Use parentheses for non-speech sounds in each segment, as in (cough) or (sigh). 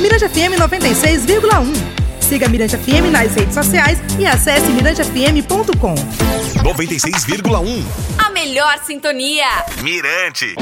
Mirante FM 96,1. Siga Mirante FM nas redes sociais e acesse mirantefm.com. 96,1. A melhor sintonia. Mirante.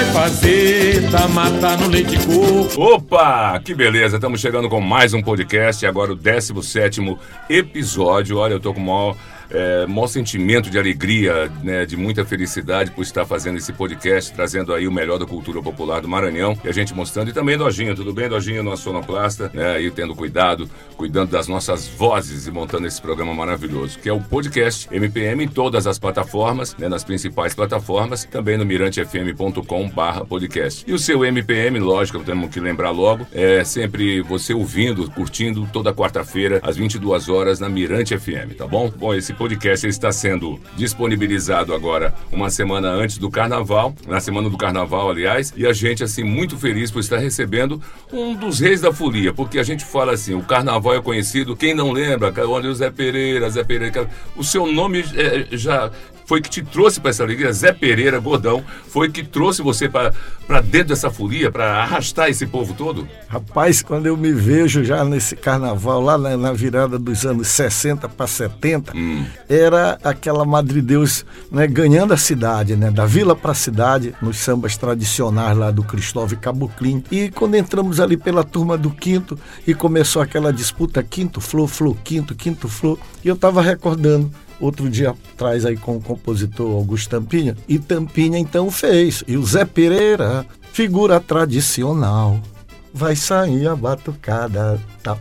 Vai fazer, tá matando leite de coco. Opa, que beleza, estamos chegando com mais um podcast, agora o 17 episódio. Olha, eu tô com o maior é, maior sentimento de alegria, né, de muita felicidade por estar fazendo esse podcast, trazendo aí o melhor da cultura popular do Maranhão e a gente mostrando. E também Dojinho, tudo bem, Dojinho, nosso sonoplasta, né, aí tendo cuidado, cuidando das nossas vozes e montando esse programa maravilhoso, que é o podcast MPM em todas as plataformas, né, nas principais plataformas, também no mirantefm.com/barra podcast. E o seu MPM, lógico, temos que lembrar logo, é sempre você ouvindo, curtindo toda quarta-feira às 22 horas na Mirante FM, tá bom? Bom, esse podcast está sendo disponibilizado agora uma semana antes do carnaval, na semana do carnaval, aliás, e a gente, assim, muito feliz por estar recebendo um dos reis da folia, porque a gente fala assim: o carnaval é conhecido, quem não lembra, olha o Zé Pereira, Zé Pereira, o seu nome é, já foi que te trouxe para essa alegria, Zé Pereira, Gordão, foi que trouxe você para dentro dessa folia, para arrastar esse povo todo? Rapaz, quando eu me vejo já nesse carnaval, lá na, na virada dos anos 60 para 70, hum. era aquela Madre Deus né, ganhando a cidade, né, da vila para a cidade, nos sambas tradicionais lá do Cristóvão Caboclim. E quando entramos ali pela turma do quinto e começou aquela disputa quinto flor, flor, quinto, quinto flor, e eu estava recordando outro dia atrás aí com o compositor Augusto Tampinha, e Tampinha então fez. E o Zé Pereira, figura tradicional, vai sair a batucada, tal.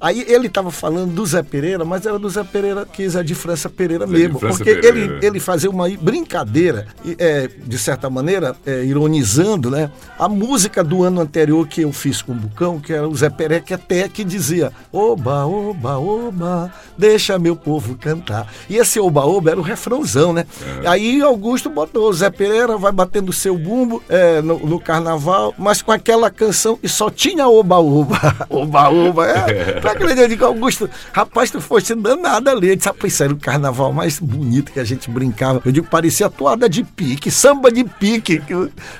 Aí ele estava falando do Zé Pereira, mas era do Zé Pereira que é de França Pereira Zé mesmo. França porque Pereira. ele, ele fazia uma brincadeira, é, de certa maneira, é, ironizando, né? A música do ano anterior que eu fiz com o Bucão, que era o Zé Pereira, que até que dizia: Oba, oba, oba, deixa meu povo cantar. E esse oba, oba era o refrãozão, né? É. Aí Augusto botou: Zé Pereira vai batendo seu bumbo é, no, no, carnaval, mas com aquela canção e só tinha oba, oba. (laughs) oba, oba. É. (laughs) Não acredito, eu digo, Augusto, rapaz, tu foste danado ali. Ele disse, rapaz, era o carnaval mais bonito que a gente brincava. Eu digo, parecia toada de pique, samba de pique.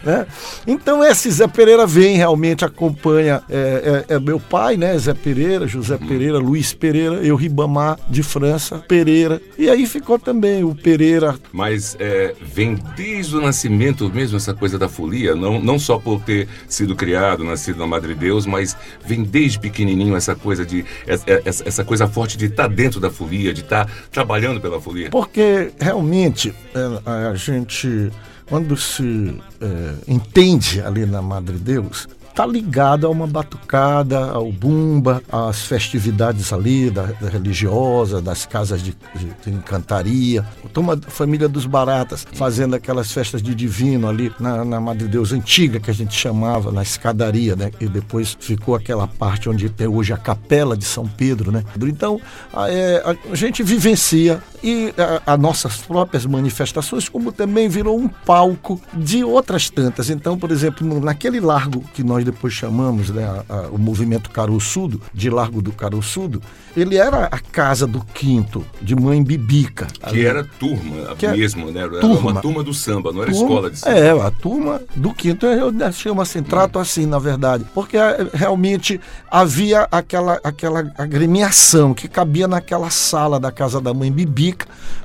Né? Então, esse Zé Pereira vem, realmente acompanha. É, é, é meu pai, né? Zé Pereira, José hum. Pereira, Luiz Pereira, eu Ribamar de França, Pereira. E aí ficou também o Pereira. Mas é, vem desde o nascimento mesmo essa coisa da folia, não, não só por ter sido criado, nascido na Madre Deus, mas vem desde pequenininho essa coisa de essa, essa coisa forte de estar tá dentro da folia, de estar tá trabalhando pela folia? Porque realmente é, a gente, quando se é, entende ali na Madre Deus, está ligado a uma batucada, ao bumba, às festividades ali da, da religiosa, das casas de, de, de encantaria. Toma a família dos Baratas fazendo aquelas festas de divino ali na, na Madre Deus antiga que a gente chamava, na escadaria, né? E depois ficou aquela parte onde tem hoje a capela de São Pedro, né? Então a, é, a gente vivencia e as nossas próprias manifestações, como também virou um palco de outras tantas. Então, por exemplo, naquele largo que nós depois chamamos né, a, a, o movimento Caroçudo, de Largo do Caroçudo, ele era a casa do quinto, de mãe Bibica. Que ali. era turma que mesmo, né? Era turma. uma turma do samba, não era turma, escola de samba. É, a turma do quinto, eu chamo assim, trato hum. assim, na verdade, porque realmente havia aquela, aquela agremiação que cabia naquela sala da casa da mãe Bibica,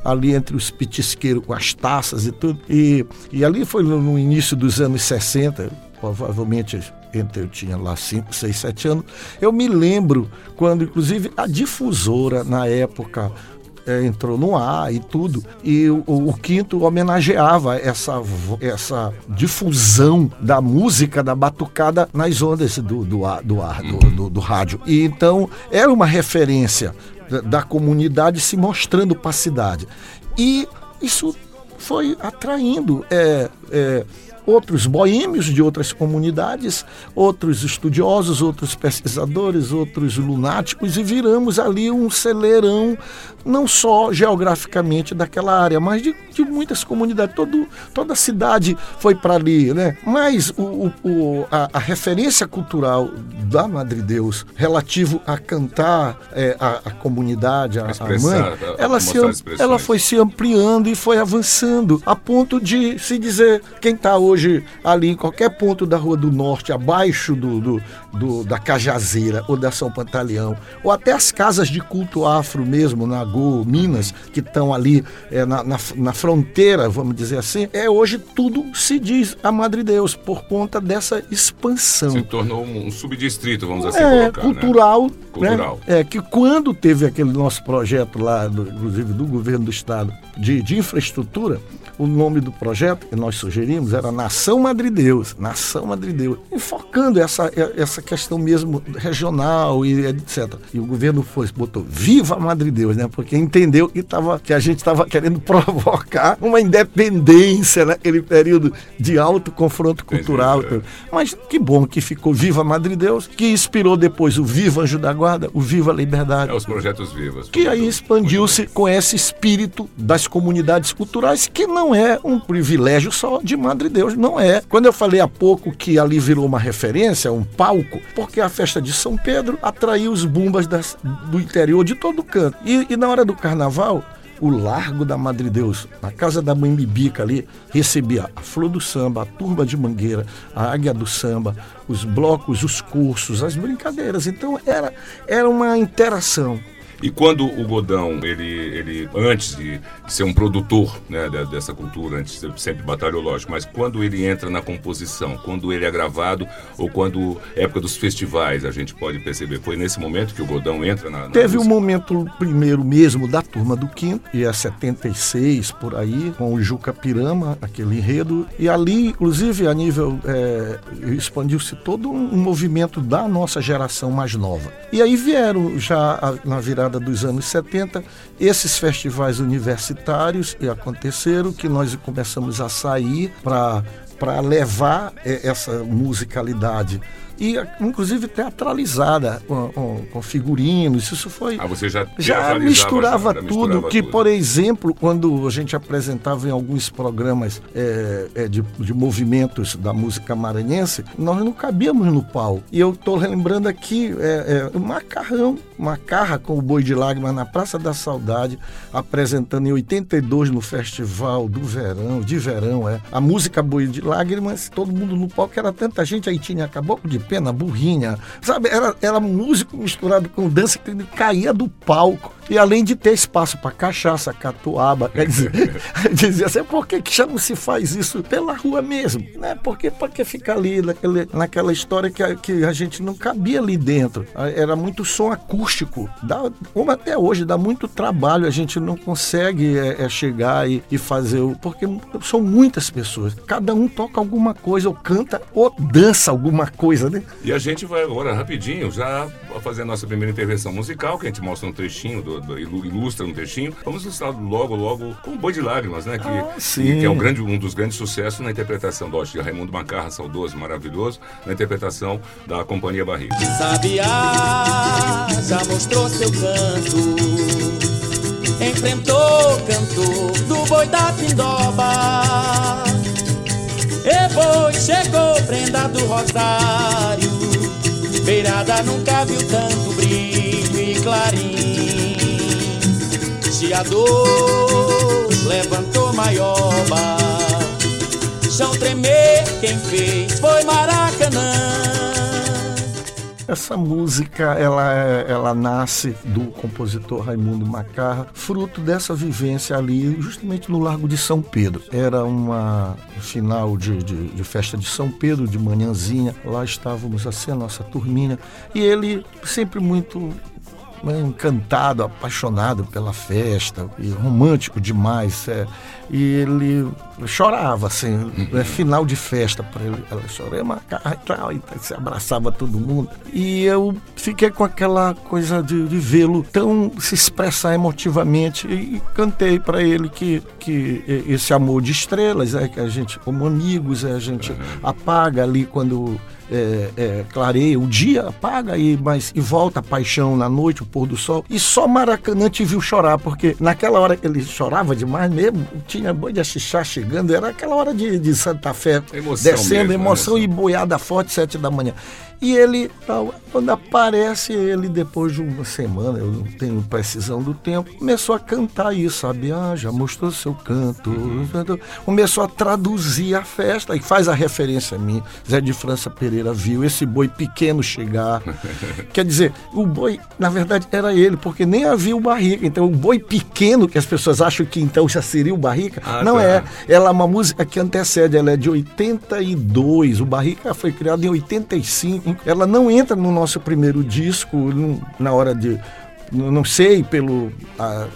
ali entre os petisqueiros com as taças e tudo. E, e ali foi no início dos anos 60, provavelmente entre eu tinha lá 5, 6, 7 anos. Eu me lembro quando, inclusive, a difusora, na época, é, entrou no ar e tudo. E o, o, Quinto homenageava essa, essa difusão da música da batucada nas ondas do, do ar, do, ar do, do, do rádio. E então era uma referência da, da comunidade se mostrando para a cidade. E isso foi atraindo. É, é, outros boêmios de outras comunidades, outros estudiosos, outros pesquisadores, outros lunáticos, e viramos ali um celeirão, não só geograficamente daquela área, mas de, de muitas comunidades. Todo, toda a cidade foi para ali, né? Mas o, o, a, a, referência cultural da Madre Deus relativo a cantar é, a, a, comunidade, a, a mãe, ela, se, ela foi se ampliando e foi avançando a ponto de se dizer quem está hoje ali em qualquer ponto da Rua do Norte, abaixo do, do, do, da Cajazeira ou da São Pantaleão, ou até as casas de culto afro mesmo, na Go, Minas, que estão ali é, na, na, na, fronteira, vamos dizer assim, é hoje tudo se diz a Madre Deus, por conta dessa expansão. Se tornou um subdistrito, vamos assim é, colocar. Cultural. Né? Cultural. Né? É, que quando teve aquele nosso projeto lá, do, inclusive do governo do estado, de, de infraestrutura, o nome do projeto que nós sugerimos era Nação Madre Deus, Nação Madre Deus, enfocando essa, essa questão mesmo regional e etc. E o governo foi, botou Viva Madre Deus, né? Porque entendeu que, tava, que a gente estava querendo (laughs) provocar uma independência naquele período de alto confronto cultural. É. Mas que bom que ficou Viva Madre Deus, que inspirou depois o Viva Anjo da Guarda, o Viva Liberdade. É, os projetos vivos. Que aí expandiu-se com esse espírito das comunidades culturais que não não é um privilégio só de Madre Deus, não é. Quando eu falei há pouco que ali virou uma referência, um palco, porque a festa de São Pedro atraiu os bumbas das, do interior de todo canto. E, e na hora do carnaval, o Largo da Madre Deus, na casa da mãe Bibica ali, recebia a Flor do Samba, a Turma de Mangueira, a Águia do Samba, os blocos, os cursos, as brincadeiras. Então era, era uma interação. E quando o Godão, ele, ele antes de ser um produtor né, dessa cultura, antes sempre batalhou, lógico, mas quando ele entra na composição, quando ele é gravado ou quando época dos festivais, a gente pode perceber, foi nesse momento que o Godão entra na. na Teve um momento primeiro mesmo da turma do Quinto, e é 76 por aí, com o Juca Pirama, aquele enredo, e ali, inclusive, a nível. É, expandiu-se todo um movimento da nossa geração mais nova. E aí vieram já na virada década dos anos 70, esses festivais universitários aconteceram, que nós começamos a sair para levar eh, essa musicalidade e inclusive teatralizada com, com, com, figurinos. Isso foi. Ah, você já já misturava já, tudo. Misturava que, tudo. por exemplo, quando a gente apresentava em alguns programas é, é, de, de movimentos da música maranhense, nós não cabíamos no palco. E eu estou lembrando aqui é, é, o macarrão, macarra com o boi de lágrimas na Praça da Saudade, apresentando em 82 no Festival do Verão, de verão, é. A música Boi de Lágrimas, todo mundo no palco, era tanta gente, aí tinha acabou de pena, burrinha, sabe? Era, era músico misturado com dança que caía do palco. E além de ter espaço para cachaça, catuaba, quer dizer, (laughs) dizia assim, por que, que já não se faz isso pela rua mesmo? Né? Porque para que ficar ali naquele, naquela história que a, que a gente não cabia ali dentro? Era muito som acústico. Dá, como até hoje, dá muito trabalho, a gente não consegue é, é chegar e, e fazer o. Porque são muitas pessoas. Cada um toca alguma coisa, ou canta, ou dança alguma coisa, né? E a gente vai agora rapidinho já fazer a nossa primeira intervenção musical, que a gente mostra um trechinho do do, ilustra um textinho. Vamos ilustrar logo, logo com o Boi de Lágrimas, né? Que, ah, que é um, grande, um dos grandes sucessos na interpretação do de Raimundo Macarra, saudoso, maravilhoso, na interpretação da Companhia Barriga. Sabiá já mostrou seu canto, enfrentou cantor do boi da pindoba. E boi chegou prenda do rosário, beirada nunca viu tanto brilho e clarim chiador levantou maioba. Chão tremer, quem fez foi Maracanã. Essa música ela, ela nasce do compositor Raimundo Macarra, fruto dessa vivência ali, justamente no Largo de São Pedro. Era uma final de, de, de festa de São Pedro, de manhãzinha. Lá estávamos assim, a nossa turminha. E ele, sempre muito encantado, apaixonado pela festa, e romântico demais. É, e ele chorava, assim, é final de festa para ele. Ela chorava e tal, e se abraçava todo mundo. E eu fiquei com aquela coisa de, de vê-lo tão se expressar emotivamente e, e cantei para ele que, que esse amor de estrelas, é que a gente, como amigos, é, a gente apaga ali quando é, é, clareia, o dia apaga e, mas, e volta a paixão na noite, o pôr do sol. E só Maracanã te viu chorar, porque naquela hora que ele chorava demais mesmo, tinha boi de axixá chegando, era aquela hora de, de Santa Fé, Emoção descendo, mesmo, emoção né? e boiada forte, sete da manhã. E ele, tal, quando aparece ele, depois de uma semana, eu não tenho precisão do tempo, começou a cantar isso, sabe? Ah, já mostrou seu canto. Começou a traduzir a festa e faz a referência a mim. Zé de França Pereira viu esse boi pequeno chegar. (laughs) Quer dizer, o boi, na verdade, era ele, porque nem havia o barrica. Então, o boi pequeno, que as pessoas acham que então já seria o barrica, Ah, não tá. é. Ela é uma música que antecede, ela é de 82. O Barrica foi criado em 85. Ela não entra no nosso primeiro disco não- na hora de. Não sei pelo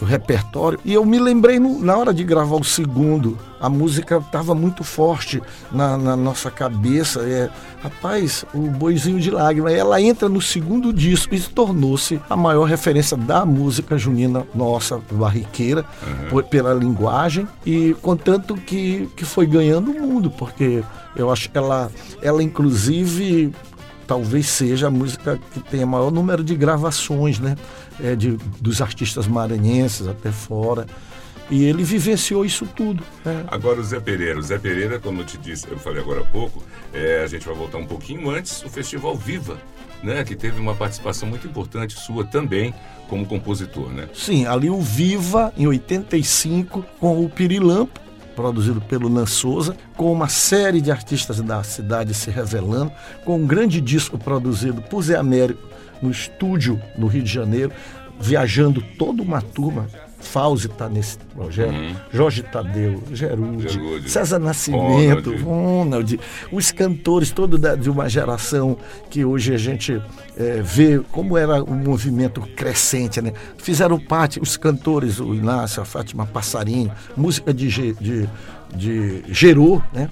o repertório. E eu me lembrei no- na hora de gravar o segundo. A música estava muito forte na, na nossa cabeça. É, rapaz, o Boizinho de Lágrima. Ela entra no segundo disco e tornou-se a maior referência da música junina nossa, barriqueira, por- pela linguagem. E contanto que, que foi ganhando o mundo, porque eu acho que ela, ela inclusive talvez seja a música que tenha maior número de gravações, né? É, de, dos artistas maranhenses até fora. E ele vivenciou isso tudo. né? Agora o Zé Pereira. O Zé Pereira, como eu te disse, eu falei agora há pouco, é, a gente vai voltar um pouquinho antes, o Festival Viva, né? Que teve uma participação muito importante sua também como compositor, né? Sim, ali o Viva, em 85, com o Pirilampo, produzido pelo Nan Souza, com uma série de artistas da cidade se revelando, com um grande disco produzido por Zé Américo no estúdio no Rio de Janeiro, viajando toda uma turma. Fauzi está nesse projeto, Jorge Tadeu, Gerúde, César Nascimento, Ronald. Ronald, os cantores todos da- de uma geração que hoje a gente eh, vê como era um movimento crescente, né? Fizeram parte, os cantores, o Inácio, a Fátima Passarinho, música de, de, de Gerô, né?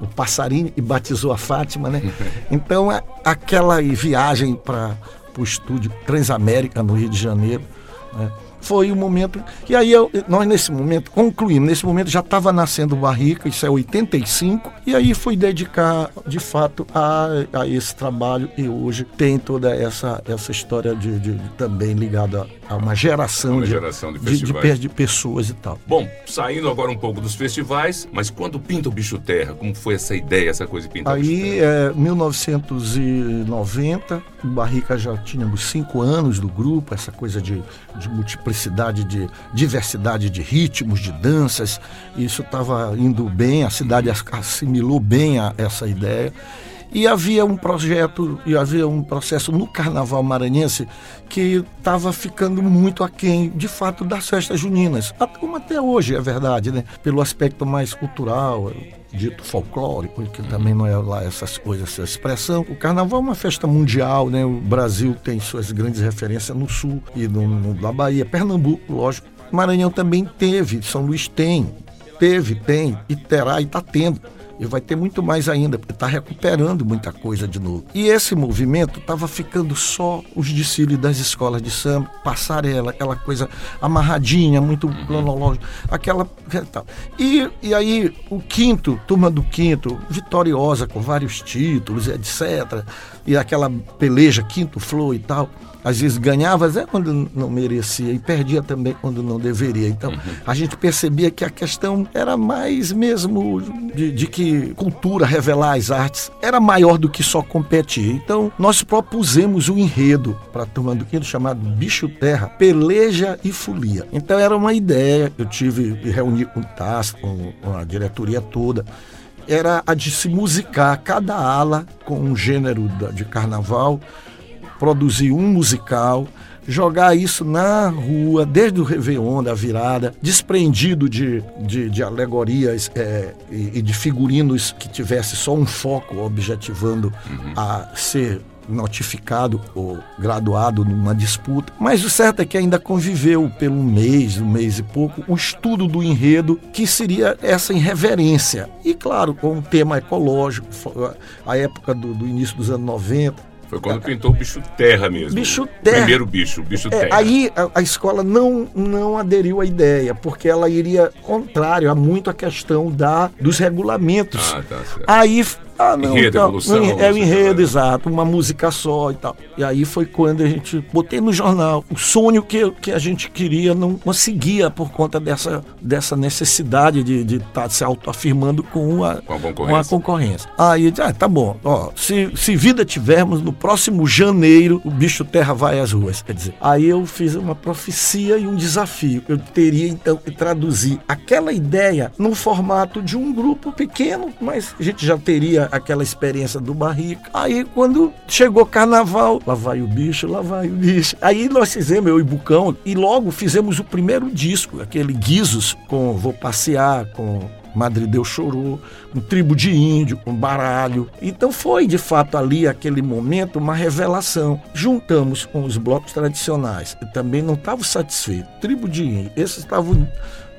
O Passarinho e batizou a Fátima, né? (laughs) Então, a- aquela viagem para o estúdio Transamérica no Rio de Janeiro, né? Foi o momento. E aí eu- nós, nesse momento, concluímos. Nesse momento já estava nascendo Barrica, isso é 85, e aí fui dedicar, de fato, a, a esse trabalho. E hoje tem toda essa, essa história de- de também ligada a uma geração, Uma de, geração de de, de, de pessoas e tal. Bom, saindo agora um pouco dos festivais, mas quando pinta o bicho terra, como foi essa ideia, essa coisa de pintar o bicho Aí, terra? é, 1990, o Barrica já tínhamos cinco anos do grupo, essa coisa de, de multiplicidade, de diversidade de ritmos, de danças. Isso estava indo bem, a cidade as- assimilou bem a essa ideia. E havia um projeto, e havia um processo no Carnaval Maranhense que estava ficando muito aquém, de fato, das festas juninas. Como até hoje, é verdade, né? Pelo aspecto mais cultural, dito folclórico, que também não é lá essas coisas, essa expressão. O carnaval é uma festa mundial, né? O Brasil tem suas grandes referências no sul e no, no- na Bahia. Pernambuco, lógico. Maranhão também teve, São Luís tem, teve, tem, e terá e está tendo. E vai ter muito mais ainda, porque está recuperando muita coisa de novo. E esse movimento estava ficando só os desfiles das escolas de samba, passarela, aquela coisa amarradinha, muito cronológica, aquela. E, e aí o quinto, turma do quinto, vitoriosa com vários títulos, etc. E aquela peleja, quinto flor e tal. Às vezes ganhava é quando não merecia e perdia também quando não deveria. Então a gente percebia que a questão era mais mesmo de, de que cultura, revelar as artes, era maior do que só competir. Então nós propusemos um enredo para a turma do quinto chamado Bicho Terra, Peleja e Folia. Então era uma ideia, eu tive me reuni com o TAS, com, a diretoria toda era a de se musicar cada ala com um gênero de carnaval, produzir um musical, jogar isso na rua, desde o Réveillon, da virada, desprendido de, de, de alegorias é, e, e de figurinos que tivesse só um foco objetivando a ser notificado ou graduado numa disputa. Mas o certo é que ainda conviveu pelo mês, um mês e pouco, um estudo do enredo que seria essa irreverência. E claro, com um tema ecológico, a época do, do início dos anos 90, Foi quando pintou o bicho terra mesmo. Bicho terra. Primeiro bicho, bicho É, terra. aí a, a escola não, não aderiu à ideia, porque ela iria contrário a muito a questão da, dos regulamentos. Ah, tá certo. Aí. Ah, não, Enredo, então, evolução, é o enredo, né? exato, uma música só e tal. E aí foi quando a gente botei no jornal o sonho que, que a gente queria não conseguia por conta dessa, dessa necessidade de estar se autoafirmando com a, Com concorrência. com a concorrência. Aí eu disse, ah, tá bom, ó, se, se vida tivermos, no próximo janeiro o bicho terra vai às ruas. Quer dizer, aí eu fiz uma profecia e um desafio. Eu teria então que traduzir aquela ideia num formato de um grupo pequeno, mas a gente já teria aquela experiência do barrica. Aí quando chegou carnaval, lá vai o bicho, lá vai o bicho. Aí nós fizemos, eu e Bucão, e logo fizemos o primeiro disco, aquele Guizos, com Vou Passear, com Madre Deus Chorou, um tribo de índio, um baralho. Então foi de fato ali, aquele momento, uma revelação. Juntamos com os blocos tradicionais, e também não estavam satisfeitos. Tribo de índio, esses estavam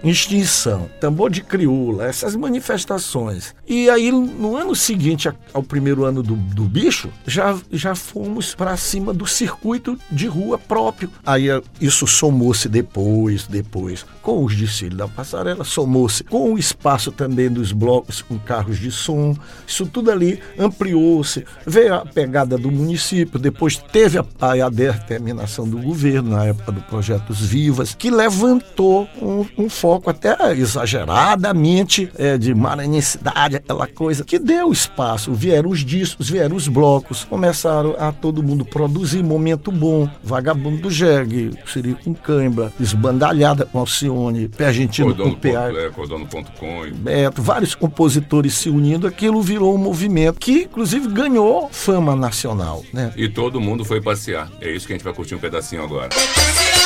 extinção, tambor de crioula, essas manifestações. E aí, no ano seguinte ao primeiro ano do, do bicho, já, já fomos para cima do circuito de rua próprio. Aí eh, isso somou-se depois, depois, com os desfiles da passarela, somou-se com o espaço também dos blocos com carros de som. Isso tudo ali ampliou-se, veio a pegada do município, depois teve a, a, a determinação do governo na época do Projetos Vivas, que levantou um, um foco até exageradamente é, de maranhensidade, aquela coisa que deu espaço. Vieram os discos, vieram os blocos, começaram a todo mundo produzir momento bom. Vagabundo do Jegue, Siri com Cãibra, Esbandalhada com Alcione, Pé Argentino com PA. é, cordono.com. Beto, vários compositores se unindo, aquilo virou um movimento que, inclusive, ganhou fama nacional. Né? E todo mundo foi passear. É isso que a gente vai curtir um pedacinho agora. Vou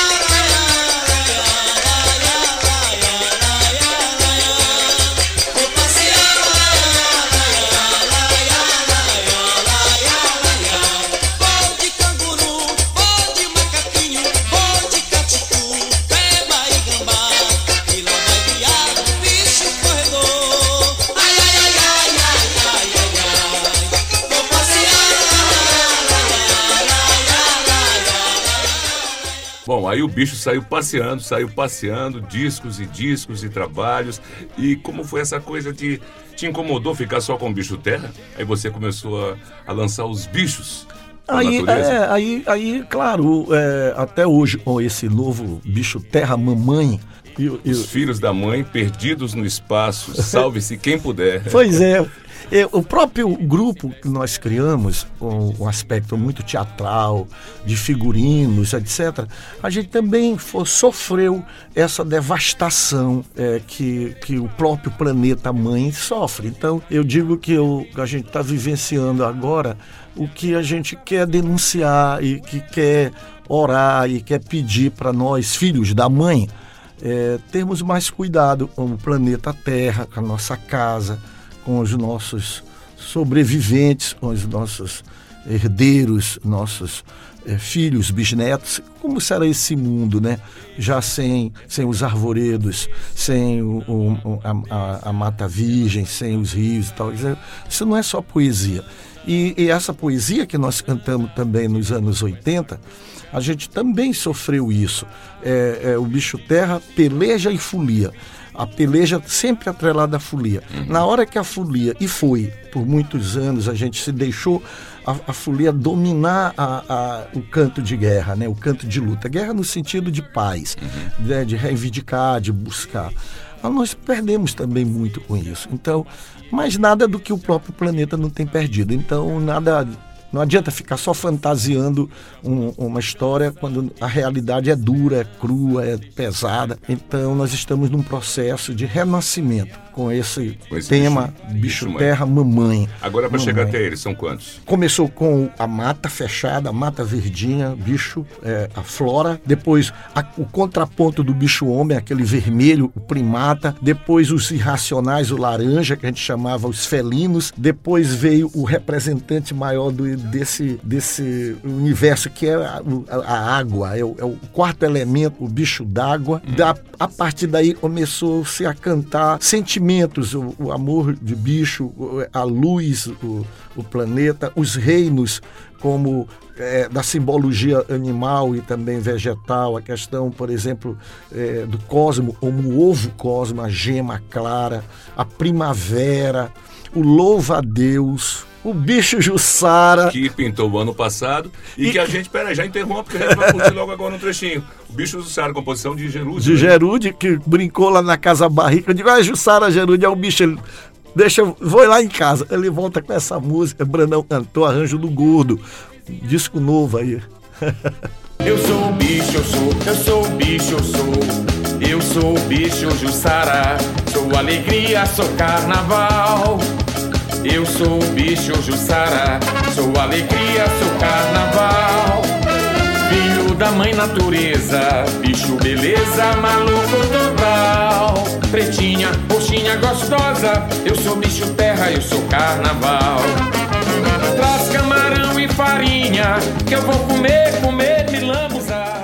Bom, aí o bicho saiu passeando, saiu passeando, discos e discos e trabalhos. E como foi essa coisa de. Te incomodou ficar só com o bicho terra? Aí você começou a, a lançar os bichos. Aí, é, aí, aí, claro, é, até hoje, com esse novo bicho terra mamãe, e, e- Os filhos da mãe perdidos no espaço, salve-se quem puder. Pois é. (laughs) É, O próprio grupo que nós criamos, com um aspecto muito teatral, de figurinos, etc., a gente também sofreu essa devastação é, que, que o próprio planeta mãe sofre. Então, eu digo que eu- a gente está vivenciando agora o que a gente quer denunciar e que quer orar e quer pedir para nós, filhos da mãe, é, termos mais cuidado com o planeta Terra, com a nossa casa, com os nossos sobreviventes, com os nossos herdeiros, nossos eh, filhos, bisnetos. Como será esse mundo, né? Já sem, sem os arvoredos, sem o- o- a, a- mata virgem, sem os rios e tal. Dizer, Isso não é só poesia. E, e essa poesia que nós cantamos também nos anos 80, a gente também sofreu isso. É, é, o bicho terra peleja e folia. A peleja sempre atrelada à folia. Na hora que a folia, e foi por muitos anos, a gente se deixou a, a folia dominar a- a- o canto de guerra, né? o canto de luta. Guerra no sentido de paz, né? de reivindicar, de buscar. Mas nós perdemos também muito com isso. Então, mas nada do que o próprio planeta não tem perdido. Então, nada. Não adianta ficar só fantasiando um- uma história quando a realidade é dura, é crua, é pesada. Então, nós estamos num processo de renascimento. Com esse, Com esse tema bicho- bicho, bicho mãe. terra mamãe. Agora, para chegar até eles, são quantos? Começou com a mata fechada, a mata verdinha, bicho, é, a flora. Depois a- o contraponto do bicho homem, aquele vermelho, o primata. Depois os irracionais, o laranja, que a gente chamava os felinos. Depois veio o representante maior do- desse, desse universo, que é a, a- a água, é o, é o quarto elemento, o bicho d'água. Da- A partir daí começou-se a cantar sentimentos, o, o amor de bicho, a luz, o, o planeta, os reinos como eh, da simbologia animal e também vegetal, a questão, por exemplo, eh, do cosmo, como o ovo cosmo, a gema clara, a primavera, o louva a Deus, o bicho Jussara. Que pintou o ano passado e, E que a gente, peraí, já interrompe, porque a gente vai curtir logo agora um trechinho. O bicho do Sara, composição de Gerúdio. de né? Gerude, que brincou lá na Casa Barrica. Eu digo, ah, Jussara Gerude é o bicho. Ele, deixa eu, vou lá em casa. Ele volta com essa música. Brandão cantou Arranjo do Gordo. um Disco novo aí. (laughs) Eu sou o bicho, eu sou, eu sou o bicho, eu sou. Eu sou o bicho Jussara, sou alegria, sou carnaval. Eu sou o bicho Jussara, sou alegria, sou carnaval. Filho da mãe natureza, bicho beleza, maluco total. Pretinha, roxinha gostosa, eu sou bicho terra, eu sou carnaval. Traz camarão e farinha, que eu vou comer, comer, me lambuzar.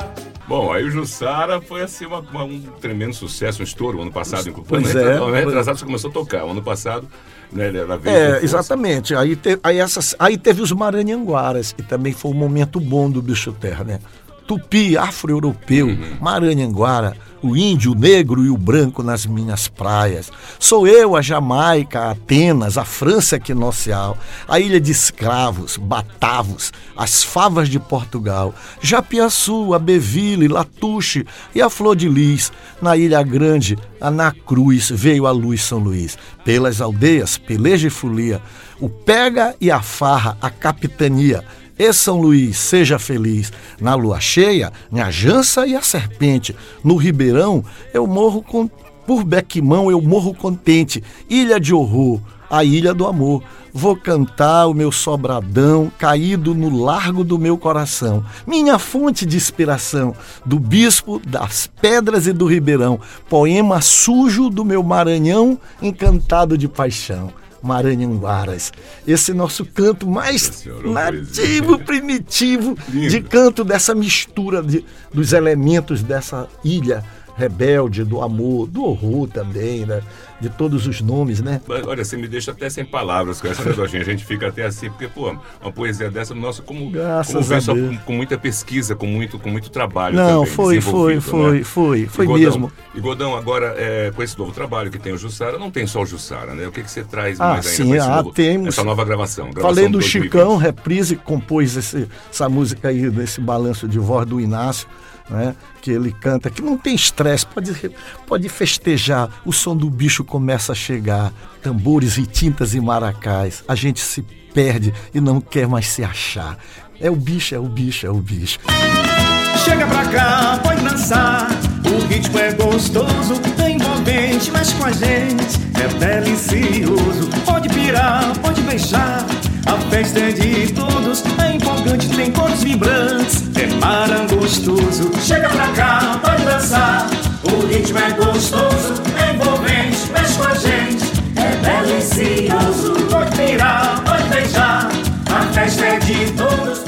Bom, aí o Jussara foi assim uma- uma- um tremendo sucesso, um estouro ano passado. em Pois Ano é. retrasado- Ano retrasado você começou a tocar. O ano passado, né, veio. com É, exatamente. Aí, te- aí, essas, aí teve os Maranhanguaras, que também foi um momento bom do bicho terra, né? Tupi, afro-europeu, Maranhanguara, o índio, o negro e o branco nas minhas praias. Sou eu, a Jamaica, a Atenas, a França equinocial, a ilha de escravos, Batavos, as favas de Portugal, Japiaçu, a Beville, Latuche e a Flor de Lis. Na Ilha Grande, a Na Cruz, veio a luz São Luís. Pelas aldeias, peleja e folia, o pega e a farra, a capitania. E São Luís, seja feliz. Na lua cheia, minha jança e a serpente. No Ribeirão, eu morro com... por Bequimão, eu morro contente. Ilha de horror, a ilha do amor. Vou cantar o meu sobradão caído no largo do meu coração. Minha fonte de inspiração, do bispo, das pedras e do Ribeirão. Poema sujo do meu Maranhão, encantado de paixão. Maranhanguaras. Esse nosso canto mais nativo, primitivo, de canto dessa mistura de- dos elementos dessa ilha rebelde, do amor, do horror também, né? De todos os nomes, né? Olha, você me deixa até sem palavras com essa negocinha. A gente fica até assim, porque, pô, uma poesia dessa, nossa, como, Graças como a só com, com muita pesquisa, com muito, com muito trabalho Não, também foi, foi, foi, né? foi, foi Godão, mesmo. E Godão, agora, é, com esse novo trabalho que tem o Jussara, não tem só o Jussara, né? O que, que você traz Ah, mais ainda sim, ah, novo, temos. essa nova gravação? gravação Falei do 2020. Chicão, reprise, compôs esse- essa música aí, desse balanço de voz do Inácio, né? Que ele canta, que não tem estresse, pode, pode festejar. O som do bicho começa a chegar, tambores e tintas e maracás. A gente se perde e não quer mais se achar. É o bicho, é o bicho, é o bicho. Chega pra cá, pode dançar. O ritmo é gostoso, é envolvente, mexe com a gente. É delicioso, pode pirar, pode beijar. A festa é de todos, é empolgante, tem cores vibrantes. É marangostoso. Chega pra cá, pode dançar. O ritmo é gostoso, é envolvente, mexe com a gente. É delicioso, pode pirar, pode beijar. A festa é de todos.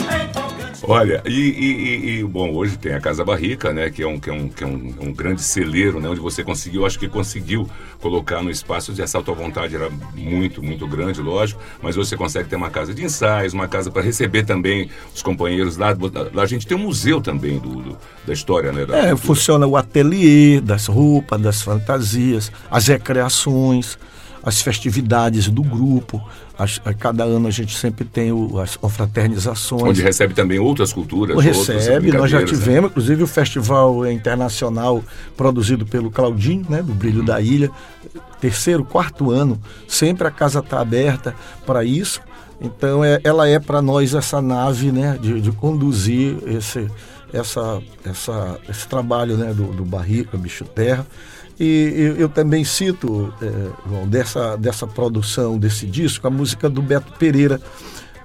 Olha, e, e- e- bom, hoje tem a Casa Barrica, né? Que é um, que é um, que é um, um grande celeiro, né? Onde você conseguiu, acho que conseguiu colocar no espaço de essa tua vontade era muito, muito grande, lógico, mas você consegue ter uma casa de ensaios, uma casa para receber também os companheiros lá. Lá a gente tem um museu também do, do- da história, né? Da É, cultura. funciona o ateliê das roupas, das fantasias, as recreações, as festividades do grupo. As- a cada ano a gente sempre tem o- as confraternizações. Onde recebe também outras culturas. Recebe, nós já né? tivemos, inclusive o festival internacional produzido pelo Claudinho, né, do Brilho da Ilha, terceiro, quarto ano, sempre a casa está aberta para isso. Então é- ela é para nós essa nave, né, de, de conduzir esse, essa, essa, esse trabalho né, do, do Barrica, Bicho Terra. E eu, eu também cito, é, João, dessa, dessa produção, desse disco, a música do Beto Pereira,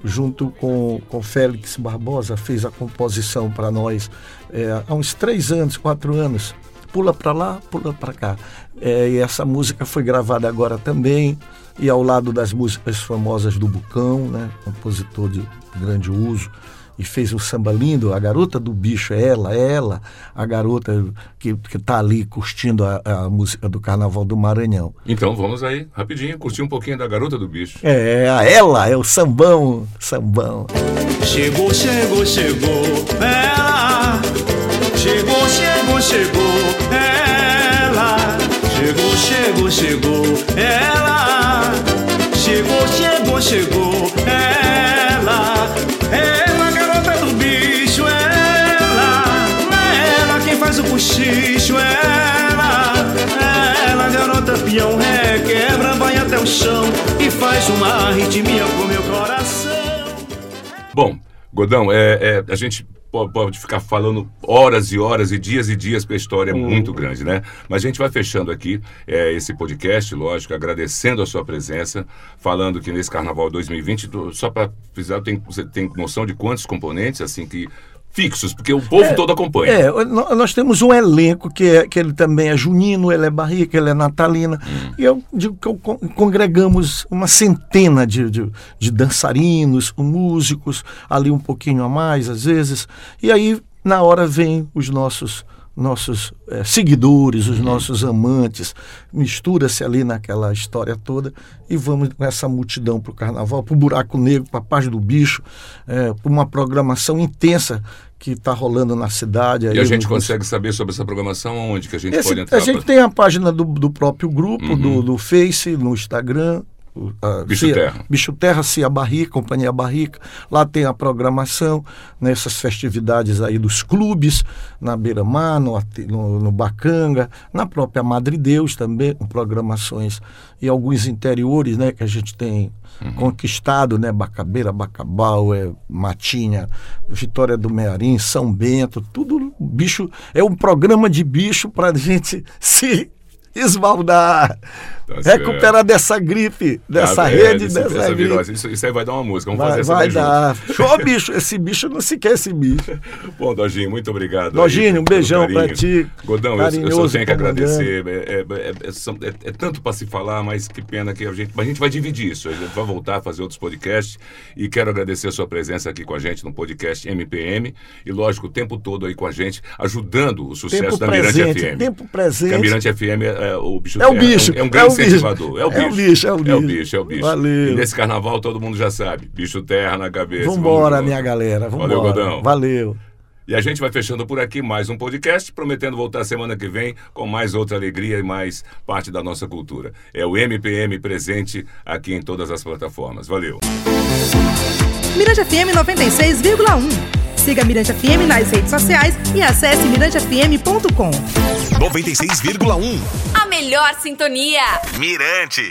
junto com, com Félix Barbosa, fez a composição para nós é, há uns três anos, quatro anos. Pula para lá, pula para cá. É, e essa música foi gravada agora também, e ao lado das músicas famosas do Bucão, né, compositor de grande uso, e fez um samba lindo. A garota do bicho é ela, é ela, a garota que está ali curtindo a, a música do Carnaval do Maranhão. Então vamos aí, rapidinho, curtir um pouquinho da Garota do Bicho. É, a ela, é o sambão, sambão. Chegou, chegou, chegou, ela. Chegou, chegou, chegou, ela. Chegou, chegou, chegou, ela. Chegou, chegou, chegou, ela. Cochicho, ela. Ela, garota peão, requebra, vai até o chão e faz uma ritmia com meu coração. Bom, Godão, é, é, a gente po- pode ficar falando horas e horas e dias e dias, porque a história é muito grande, né? Mas a gente vai fechando aqui é, esse podcast, lógico, agradecendo a sua presença, falando que nesse Carnaval 2020, do- só para precisar, tem, você tem noção de quantos componentes, assim, que fixos, porque o povo todo acompanha. É, nó- nós temos um elenco que, é, que ele também é junino, ele é barrica, ele é natalina. E eu digo que eu con- congregamos uma centena de, de, de dançarinos, músicos, ali um pouquinho a mais às vezes. E aí, na hora, vem os nossos nossos eh, seguidores, os nossos amantes, mistura-se ali naquela história toda e vamos com essa multidão para o carnaval, para o buraco negro, para a paz do bicho, eh, para uma programação intensa que está rolando na cidade. E a gente consegue saber sobre essa programação onde que a gente Esse- pode entrar? a gente pra- tem a página do, do próprio grupo, do, do Face, no Instagram. O- a Bicho Cia- Terra. Bicho Terra, Cia Barrica, Companhia Barrica. Lá tem a programação, nessas festividades aí dos clubes, na Beira-Mar, no, no, no Bacanga, na própria Madre Deus também, com programações e alguns interiores, né, que a gente tem conquistado, né, Bacabeira, Bacabal, é, Matinha, Vitória do Mearim, São Bento, tudo bicho, é um programa de bicho para a (laughs) gente se esbaldar, Tá recuperar dessa gripe, dessa Ah, é, rede, esse- dessa essa gripe. virose. Isso, isso aí vai dar uma música, vamos Vai, fazer essa vai dar. Show, bicho. Esse bicho não se quer, esse bicho. (laughs) Bom, Dojinho, muito obrigado. Dojinho, aí um beijão pra ti. Godão, eu, eu só tenho que agradecer. É, é- é- é- é- é tanto para se falar, mas que pena que a gente. Mas a gente vai dividir isso. A gente vai voltar a fazer outros podcasts. E quero agradecer a sua presença aqui com a gente no podcast MPM. E, lógico, o tempo todo aí com a gente, ajudando o sucesso Tempo da Mirante presente, FM. tempo presente. Porque a Mirante FM é, é o bicho É o bicho, É um, é um é grande o bicho. Incentivador. É o bicho. É o bicho, é o É o bicho. bicho, é o bicho. Valeu. E nesse carnaval todo mundo já sabe. Bicho terra na cabeça. Vambora, Vamos minha galera. Valeu, Vambora. Godão. Valeu. E a gente vai fechando por aqui mais um podcast, prometendo voltar semana que vem com mais outra alegria e mais parte da nossa cultura. É o MPM presente aqui em todas as plataformas. Valeu! Mirante FM 96,1. Siga a Mirante FM nas redes sociais e acesse mirantefm.com. 96,1. A melhor sintonia. Mirante.